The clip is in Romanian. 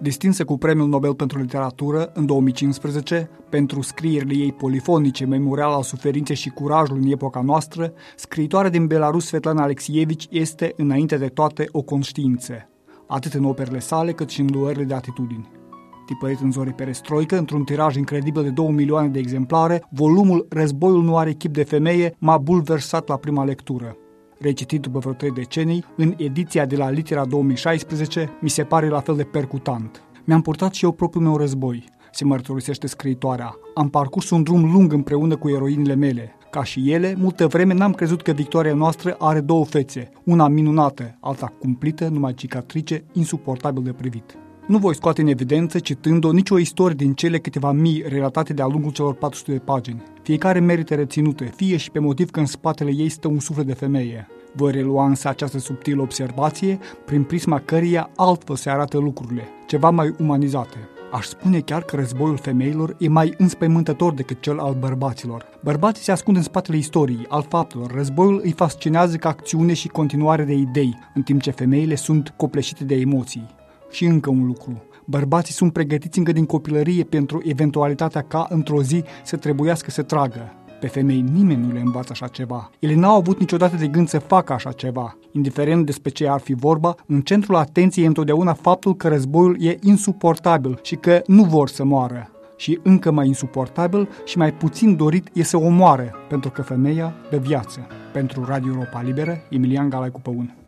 Distinsă cu Premiul Nobel pentru Literatură în 2015 pentru scrierile ei polifonice, memorial al suferinței și curajului în epoca noastră, scriitoarea din Belarus Svetlana Alexievici este, înainte de toate, o conștiință, atât în operele sale cât și în luările de atitudini. Tipărit în zore perestroică, într-un tiraj incredibil de 2 milioane de exemplare, volumul Războiul nu are chip de femeie m-a bulversat la prima lectură recitit după vreo trei decenii, în ediția de la Litera 2016, mi se pare la fel de percutant. Mi-am purtat și eu propriul meu război, se mărturisește scriitoarea. Am parcurs un drum lung împreună cu eroinile mele. Ca și ele, multă vreme n-am crezut că victoria noastră are două fețe, una minunată, alta cumplită, numai cicatrice, insuportabil de privit. Nu voi scoate în evidență, citând-o, nicio istorie din cele câteva mii relatate de-a lungul celor 400 de pagini. Fiecare merită reținută, fie și pe motiv că în spatele ei stă un suflet de femeie. Voi relua însă această subtilă observație, prin prisma căreia altfel se arată lucrurile, ceva mai umanizate. Aș spune chiar că războiul femeilor e mai înspăimântător decât cel al bărbaților. Bărbații se ascund în spatele istoriei, al faptelor. Războiul îi fascinează ca acțiune și continuare de idei, în timp ce femeile sunt copleșite de emoții. Și încă un lucru. Bărbații sunt pregătiți încă din copilărie pentru eventualitatea ca într-o zi să trebuiască să tragă. Pe femei nimeni nu le învață așa ceva. Ele n-au avut niciodată de gând să facă așa ceva. Indiferent despre ce ar fi vorba, în centrul atenției e întotdeauna faptul că războiul e insuportabil și că nu vor să moară. Și încă mai insuportabil și mai puțin dorit e să o moară, pentru că femeia dă viață. Pentru Radio Europa Liberă, Emilian Galai cu Păun.